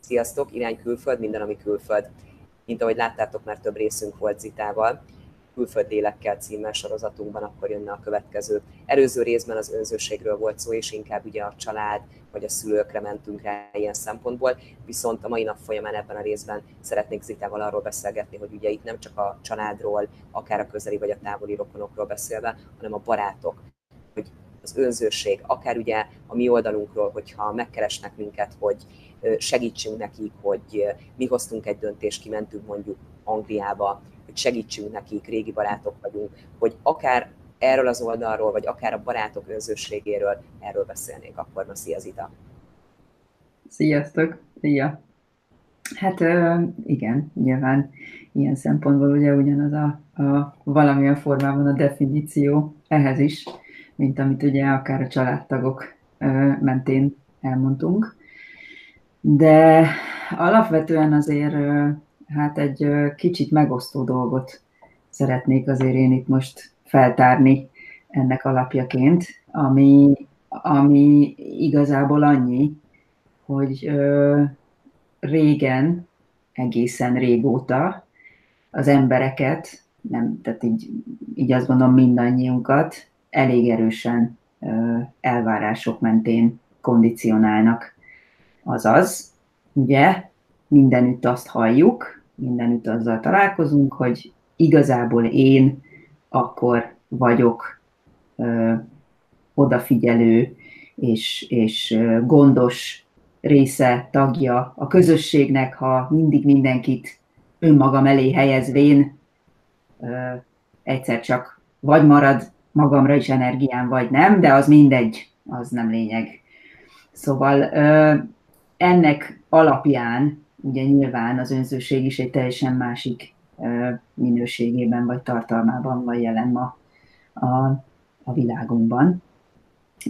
Sziasztok, irány külföld, minden, ami külföld. Mint ahogy láttátok, már több részünk volt Zitával, külföld lélekkel címmel sorozatunkban, akkor jönne a következő. Előző részben az önzőségről volt szó, és inkább ugye a család vagy a szülőkre mentünk rá ilyen szempontból, viszont a mai nap folyamán ebben a részben szeretnék Zitával arról beszélgetni, hogy ugye itt nem csak a családról, akár a közeli vagy a távoli rokonokról beszélve, hanem a barátok, hogy az önzőség, akár ugye a mi oldalunkról, hogyha megkeresnek minket, hogy segítsünk nekik, hogy mi hoztunk egy döntést, kimentünk mondjuk Angliába, hogy segítsünk nekik, régi barátok vagyunk, hogy akár erről az oldalról, vagy akár a barátok önzőségéről erről beszélnék akkor. Na, szia Zita! Sziasztok! Szia! Hát igen, nyilván ilyen szempontból ugye ugyanaz a, a valamilyen formában a definíció ehhez is, mint amit ugye akár a családtagok mentén elmondtunk. De alapvetően azért hát egy kicsit megosztó dolgot szeretnék azért én itt most feltárni ennek alapjaként, ami, ami igazából annyi, hogy régen, egészen régóta az embereket, nem, tehát így, így azt gondolom mindannyiunkat, elég erősen elvárások mentén kondicionálnak. Azaz, ugye, mindenütt azt halljuk, mindenütt azzal találkozunk, hogy igazából én akkor vagyok ö, odafigyelő és, és gondos része, tagja a közösségnek, ha mindig mindenkit önmagam elé helyezvén ö, egyszer csak vagy marad magamra is energiám, vagy nem, de az mindegy, az nem lényeg. Szóval ennek alapján ugye nyilván az önzőség is egy teljesen másik minőségében vagy tartalmában van jelen ma a, a világunkban.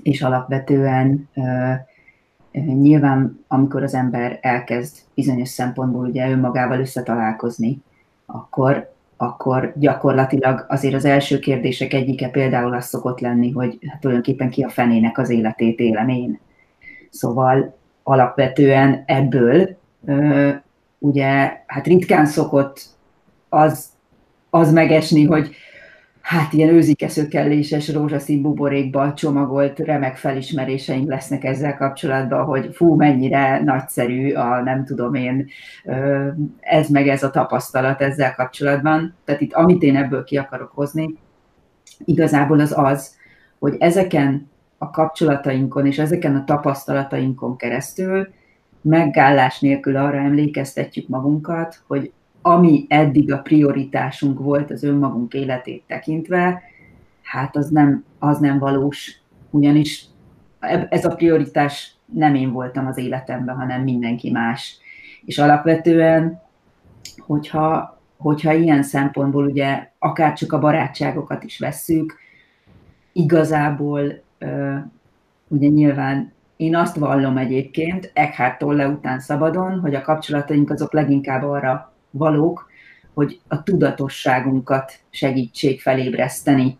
És alapvetően nyilván, amikor az ember elkezd bizonyos szempontból ugye önmagával összetalálkozni, akkor, akkor gyakorlatilag azért az első kérdések egyike például az szokott lenni, hogy hát tulajdonképpen ki a fenének az életét élem én. Szóval alapvetően ebből ugye hát ritkán szokott az, az megesni, hogy hát ilyen őzikeszőkelléses rózsaszín buborékba csomagolt remek felismeréseink lesznek ezzel kapcsolatban, hogy fú, mennyire nagyszerű a nem tudom én, ez meg ez a tapasztalat ezzel kapcsolatban. Tehát itt amit én ebből ki akarok hozni, igazából az az, hogy ezeken a kapcsolatainkon és ezeken a tapasztalatainkon keresztül megállás nélkül arra emlékeztetjük magunkat, hogy ami eddig a prioritásunk volt az önmagunk életét tekintve, hát az nem, az nem valós, ugyanis ez a prioritás nem én voltam az életemben, hanem mindenki más. És alapvetően, hogyha, hogyha ilyen szempontból ugye akár csak a barátságokat is vesszük, igazából ugye nyilván én azt vallom egyébként, Eckhart Tolle után szabadon, hogy a kapcsolataink azok leginkább arra valók, hogy a tudatosságunkat segítsék felébreszteni,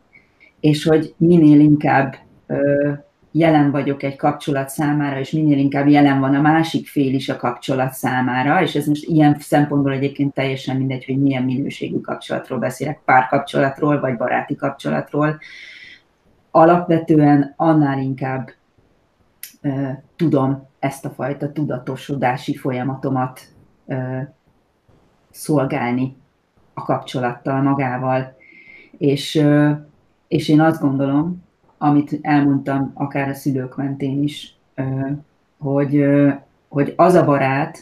és hogy minél inkább ö, jelen vagyok egy kapcsolat számára, és minél inkább jelen van a másik fél is a kapcsolat számára, és ez most ilyen szempontból egyébként teljesen mindegy, hogy milyen minőségű kapcsolatról beszélek, párkapcsolatról, vagy baráti kapcsolatról. Alapvetően annál inkább ö, tudom ezt a fajta tudatosodási folyamatomat ö, szolgálni a kapcsolattal magával. És, és én azt gondolom, amit elmondtam akár a szülők mentén is, hogy, hogy az a barát,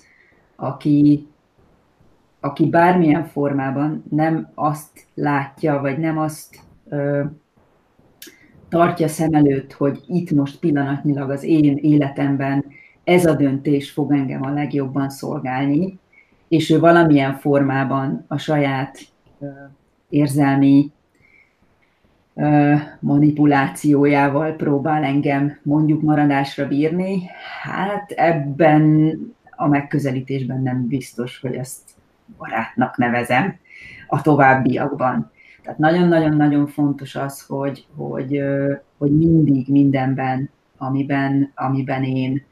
aki, aki bármilyen formában nem azt látja, vagy nem azt tartja szem előtt, hogy itt most pillanatnyilag az én életemben ez a döntés fog engem a legjobban szolgálni, és ő valamilyen formában a saját érzelmi manipulációjával próbál engem mondjuk maradásra bírni, hát ebben a megközelítésben nem biztos, hogy ezt barátnak nevezem a továbbiakban. Tehát nagyon-nagyon-nagyon fontos az, hogy, hogy, hogy mindig mindenben, amiben, amiben én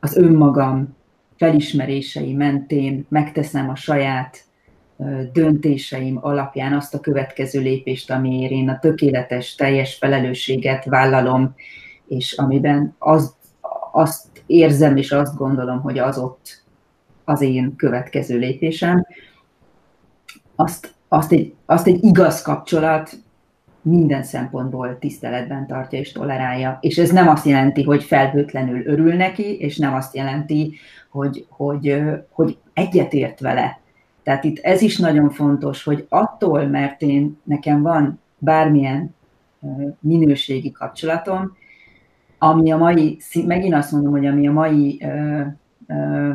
az önmagam felismerései mentén megteszem a saját döntéseim alapján azt a következő lépést, amiért én a tökéletes, teljes felelősséget vállalom, és amiben az, azt érzem és azt gondolom, hogy az ott az én következő lépésem, azt, azt, egy, azt egy igaz kapcsolat minden szempontból tiszteletben tartja és tolerálja. És ez nem azt jelenti, hogy felhőtlenül örül neki, és nem azt jelenti, hogy, hogy, hogy egyetért vele. Tehát itt ez is nagyon fontos, hogy attól, mert én nekem van bármilyen minőségi kapcsolatom, ami a mai, megint azt mondom, hogy ami a mai ö, ö,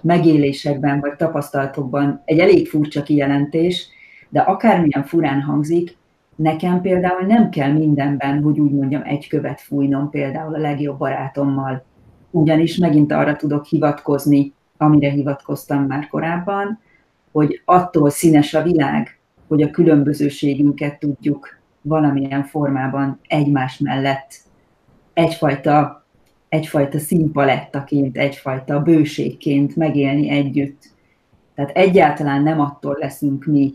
megélésekben vagy tapasztalatokban egy elég furcsa kijelentés, de akármilyen furán hangzik, nekem például nem kell mindenben, hogy úgy mondjam, egy követ fújnom például a legjobb barátommal, ugyanis megint arra tudok hivatkozni, amire hivatkoztam már korábban, hogy attól színes a világ, hogy a különbözőségünket tudjuk valamilyen formában egymás mellett egyfajta, egyfajta színpalettaként, egyfajta bőségként megélni együtt. Tehát egyáltalán nem attól leszünk mi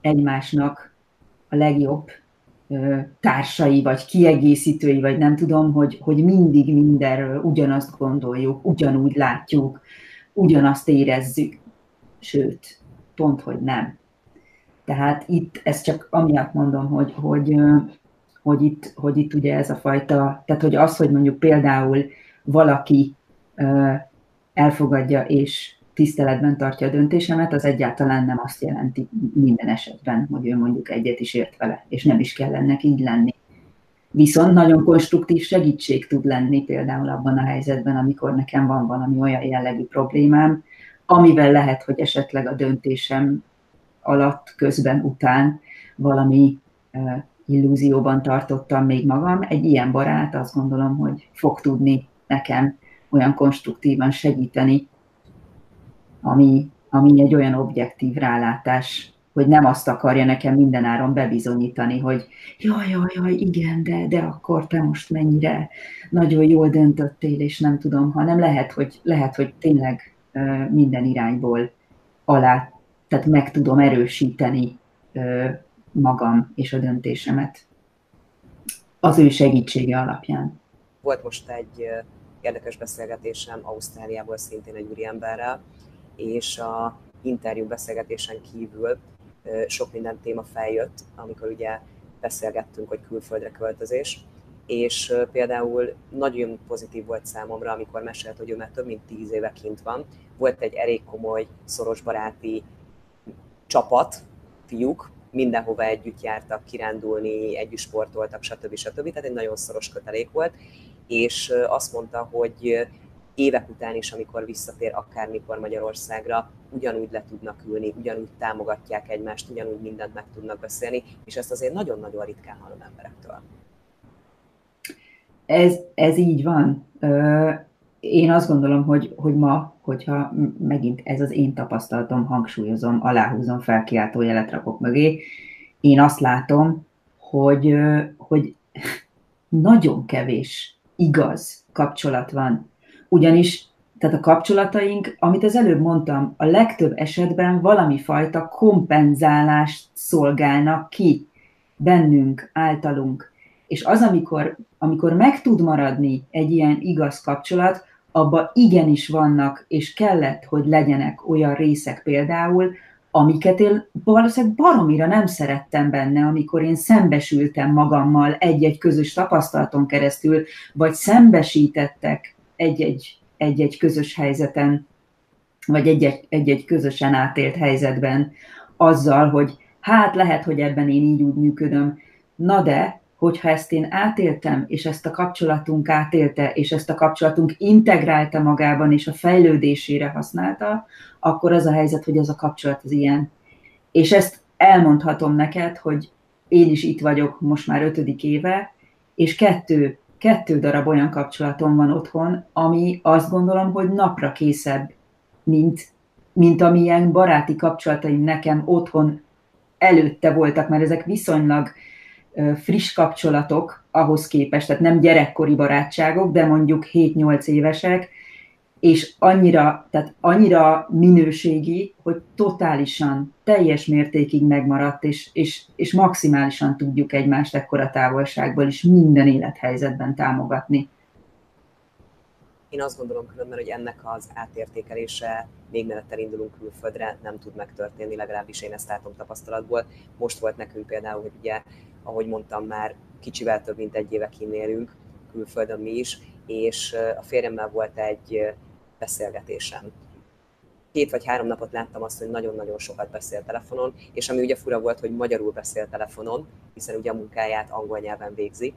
egymásnak a legjobb társai, vagy kiegészítői, vagy nem tudom, hogy, hogy mindig mindenről ugyanazt gondoljuk, ugyanúgy látjuk, ugyanazt érezzük, sőt, pont, hogy nem. Tehát itt, ez csak amiatt mondom, hogy, hogy, hogy, itt, hogy itt ugye ez a fajta, tehát hogy az, hogy mondjuk például valaki elfogadja és tiszteletben tartja a döntésemet, az egyáltalán nem azt jelenti minden esetben, hogy ő mondjuk egyet is ért vele, és nem is kell ennek így lenni. Viszont nagyon konstruktív segítség tud lenni például abban a helyzetben, amikor nekem van valami olyan jellegű problémám, amivel lehet, hogy esetleg a döntésem alatt, közben, után valami illúzióban tartottam még magam. Egy ilyen barát azt gondolom, hogy fog tudni nekem olyan konstruktívan segíteni, ami, ami egy olyan objektív rálátás, hogy nem azt akarja nekem mindenáron bebizonyítani, hogy jaj, jaj, jaj, igen, de, de akkor te most mennyire nagyon jól döntöttél, és nem tudom, hanem lehet, hogy, lehet, hogy tényleg minden irányból alá, tehát meg tudom erősíteni magam és a döntésemet az ő segítsége alapján. Volt most egy érdekes beszélgetésem Ausztráliából szintén egy úriemberrel, és a interjú beszélgetésen kívül sok minden téma feljött, amikor ugye beszélgettünk, hogy külföldre költözés, és például nagyon pozitív volt számomra, amikor mesélt, hogy ő már több mint tíz éve kint van. Volt egy elég komoly, szoros baráti csapat, fiúk, mindenhova együtt jártak kirándulni, együtt sportoltak, stb. stb. Tehát egy nagyon szoros kötelék volt, és azt mondta, hogy évek után is, amikor visszatér akármikor Magyarországra, ugyanúgy le tudnak ülni, ugyanúgy támogatják egymást, ugyanúgy mindent meg tudnak beszélni, és ezt azért nagyon-nagyon ritkán hallom emberektől. Ez, ez így van. Én azt gondolom, hogy, hogy ma, hogyha megint ez az én tapasztalatom, hangsúlyozom, aláhúzom, felkiáltó jelet rakok mögé, én azt látom, hogy, hogy nagyon kevés igaz kapcsolat van ugyanis tehát a kapcsolataink, amit az előbb mondtam, a legtöbb esetben valami fajta kompenzálást szolgálnak ki bennünk, általunk. És az, amikor, amikor meg tud maradni egy ilyen igaz kapcsolat, abba igenis vannak, és kellett, hogy legyenek olyan részek például, amiket én valószínűleg baromira nem szerettem benne, amikor én szembesültem magammal egy-egy közös tapasztalaton keresztül, vagy szembesítettek egy-egy, egy-egy közös helyzeten, vagy egy-egy, egy-egy közösen átélt helyzetben azzal, hogy hát lehet, hogy ebben én így úgy működöm, na de, hogyha ezt én átéltem, és ezt a kapcsolatunk átélte, és ezt a kapcsolatunk integrálta magában, és a fejlődésére használta, akkor az a helyzet, hogy ez a kapcsolat az ilyen. És ezt elmondhatom neked, hogy én is itt vagyok most már ötödik éve, és kettő kettő darab olyan kapcsolatom van otthon, ami azt gondolom, hogy napra készebb, mint, mint amilyen baráti kapcsolataim nekem otthon előtte voltak, mert ezek viszonylag friss kapcsolatok ahhoz képest, tehát nem gyerekkori barátságok, de mondjuk 7-8 évesek, és annyira, tehát annyira minőségi, hogy totálisan, teljes mértékig megmaradt, és, és, és maximálisan tudjuk egymást ekkora távolságból is minden élethelyzetben támogatni. Én azt gondolom különben, hogy ennek az átértékelése még mielőtt elindulunk külföldre nem tud megtörténni, legalábbis én ezt látom tapasztalatból. Most volt nekünk például, hogy ugye, ahogy mondtam már, kicsivel több mint egy éve kinélünk külföldön mi is, és a férjemmel volt egy beszélgetésem. Két vagy három napot láttam azt, hogy nagyon-nagyon sokat beszél telefonon, és ami ugye fura volt, hogy magyarul beszél telefonon, hiszen ugye a munkáját angol nyelven végzi,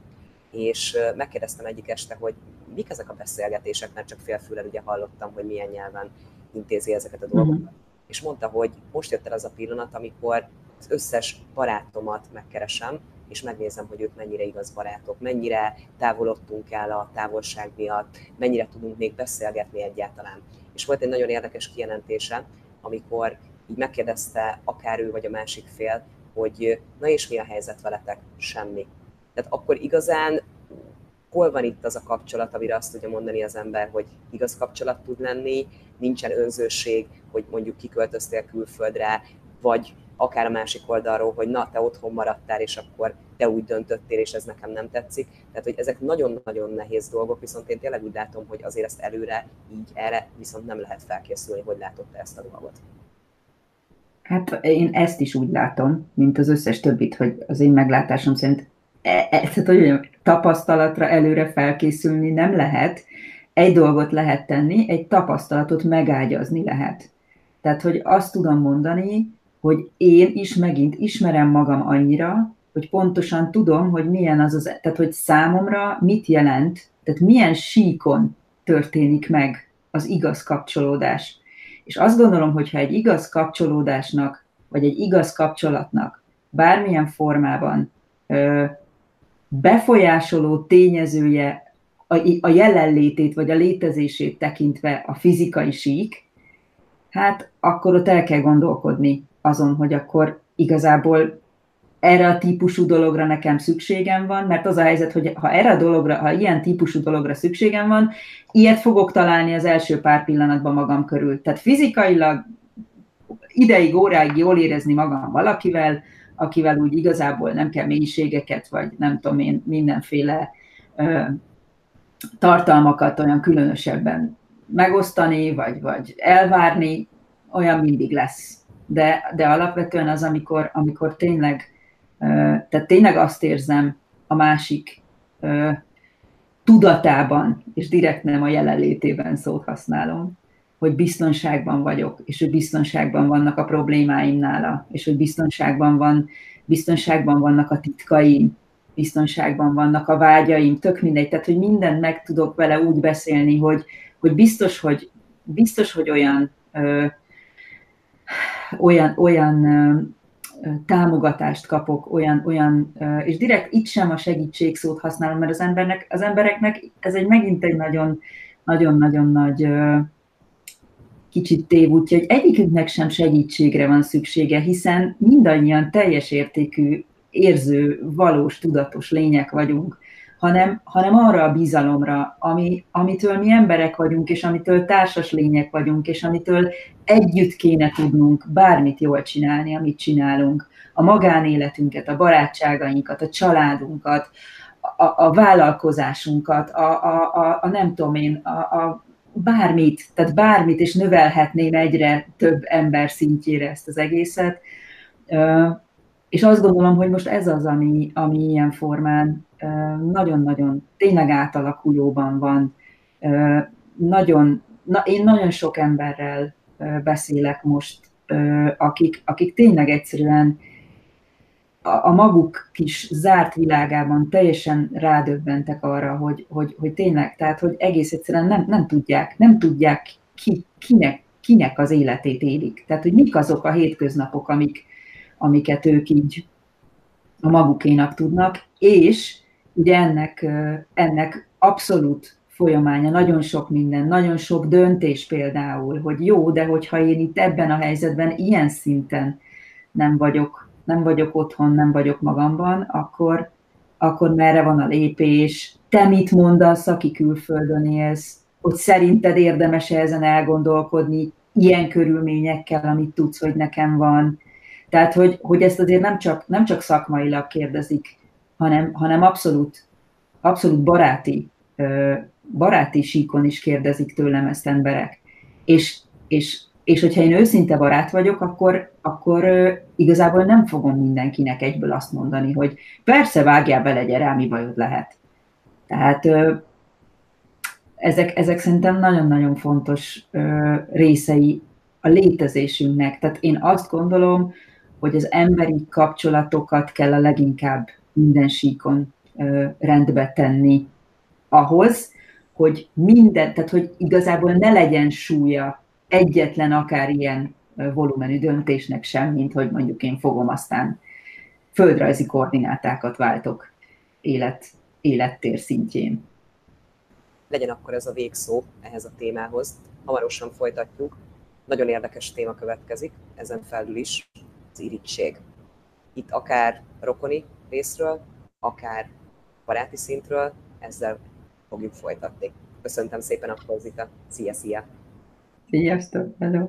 és megkérdeztem egyik este, hogy mik ezek a beszélgetések, mert csak félfüllel ugye hallottam, hogy milyen nyelven intézi ezeket a dolgokat. Uh-huh. És mondta, hogy most jött el az a pillanat, amikor az összes barátomat megkeresem, és megnézem, hogy ők mennyire igaz barátok, mennyire távolodtunk el a távolság miatt, mennyire tudunk még beszélgetni egyáltalán. És volt egy nagyon érdekes kijelentése, amikor így megkérdezte akár ő vagy a másik fél, hogy na és mi a helyzet veletek? Semmi. Tehát akkor igazán hol van itt az a kapcsolat, amire azt tudja mondani az ember, hogy igaz kapcsolat tud lenni, nincsen önzőség, hogy mondjuk kiköltöztél külföldre, vagy akár a másik oldalról, hogy na, te otthon maradtál, és akkor te úgy döntöttél, és ez nekem nem tetszik. Tehát, hogy ezek nagyon-nagyon nehéz dolgok, viszont én tényleg úgy látom, hogy azért ezt előre, így erre viszont nem lehet felkészülni, hogy látod te ezt a dolgot. Hát én ezt is úgy látom, mint az összes többit, hogy az én meglátásom szerint e, e, tehát, hogy tapasztalatra előre felkészülni nem lehet. Egy dolgot lehet tenni, egy tapasztalatot megágyazni lehet. Tehát, hogy azt tudom mondani, hogy én is megint ismerem magam annyira, hogy pontosan tudom, hogy milyen az az, tehát hogy számomra mit jelent, tehát milyen síkon történik meg az igaz kapcsolódás. És azt gondolom, hogy egy igaz kapcsolódásnak, vagy egy igaz kapcsolatnak bármilyen formában ö, befolyásoló tényezője a, a jelenlétét, vagy a létezését tekintve a fizikai sík, hát akkor ott el kell gondolkodni azon, hogy akkor igazából erre a típusú dologra nekem szükségem van, mert az a helyzet, hogy ha erre a dologra, ha ilyen típusú dologra szükségem van, ilyet fogok találni az első pár pillanatban magam körül. Tehát fizikailag ideig, óráig jól érezni magam valakivel, akivel úgy igazából nem kell mélységeket, vagy nem tudom én, mindenféle ö, tartalmakat olyan különösebben megosztani, vagy, vagy elvárni, olyan mindig lesz de, de alapvetően az, amikor, amikor tényleg, tehát tényleg azt érzem a másik tudatában, és direkt nem a jelenlétében szót használom, hogy biztonságban vagyok, és hogy biztonságban vannak a problémáim nála, és hogy biztonságban, van, biztonságban vannak a titkaim, biztonságban vannak a vágyaim, tök mindegy, tehát hogy mindent meg tudok vele úgy beszélni, hogy, hogy biztos, hogy biztos, hogy olyan olyan, olyan támogatást kapok, olyan, olyan, és direkt itt sem a segítség szót használom, mert az, embernek, az embereknek ez egy megint egy nagyon, nagyon-nagyon nagy kicsit tévútja, hogy egyikünknek sem segítségre van szüksége, hiszen mindannyian teljes értékű, érző, valós, tudatos lények vagyunk hanem, hanem arra a bizalomra, ami, amitől mi emberek vagyunk, és amitől társas lények vagyunk, és amitől együtt kéne tudnunk bármit jól csinálni, amit csinálunk. A magánéletünket, a barátságainkat, a családunkat, a, a vállalkozásunkat, a, a, a, a nem tudom én, a, a bármit, tehát bármit, és növelhetném egyre több ember szintjére ezt az egészet. És azt gondolom, hogy most ez az, ami, ami ilyen formán nagyon-nagyon tényleg átalakulóban van. Nagyon, na, én nagyon sok emberrel beszélek most, akik, akik tényleg egyszerűen a, maguk kis zárt világában teljesen rádöbbentek arra, hogy, hogy, hogy tényleg, tehát hogy egész egyszerűen nem, nem tudják, nem tudják ki, kinek, kinek az életét élik. Tehát, hogy mik azok a hétköznapok, amik, amiket ők így a magukénak tudnak, és ugye ennek, ennek abszolút folyamánya, nagyon sok minden, nagyon sok döntés például, hogy jó, de hogyha én itt ebben a helyzetben ilyen szinten nem vagyok, nem vagyok otthon, nem vagyok magamban, akkor, akkor merre van a lépés, te mit mondasz, aki külföldön élsz, hogy szerinted érdemes -e ezen elgondolkodni, ilyen körülményekkel, amit tudsz, hogy nekem van. Tehát, hogy, hogy ezt azért nem csak, nem csak szakmailag kérdezik, hanem, hanem abszolút, abszolút baráti, baráti síkon is kérdezik tőlem ezt emberek. És, és, és hogyha én őszinte barát vagyok, akkor, akkor igazából nem fogom mindenkinek egyből azt mondani, hogy persze vágjál bele, gyere, mi bajod lehet. Tehát ezek, ezek szerintem nagyon-nagyon fontos részei a létezésünknek. Tehát én azt gondolom, hogy az emberi kapcsolatokat kell a leginkább minden síkon rendbe tenni ahhoz, hogy minden, tehát hogy igazából ne legyen súlya egyetlen akár ilyen volumenű döntésnek sem, mint hogy mondjuk én fogom aztán földrajzi koordinátákat váltok élet, élettér szintjén. Legyen akkor ez a végszó ehhez a témához. Hamarosan folytatjuk. Nagyon érdekes téma következik, ezen felül is az irítség. Itt akár rokoni részről, akár baráti szintről, ezzel fogjuk folytatni. Köszöntöm szépen a Zita. Szia, szia! Sziasztok! Hello!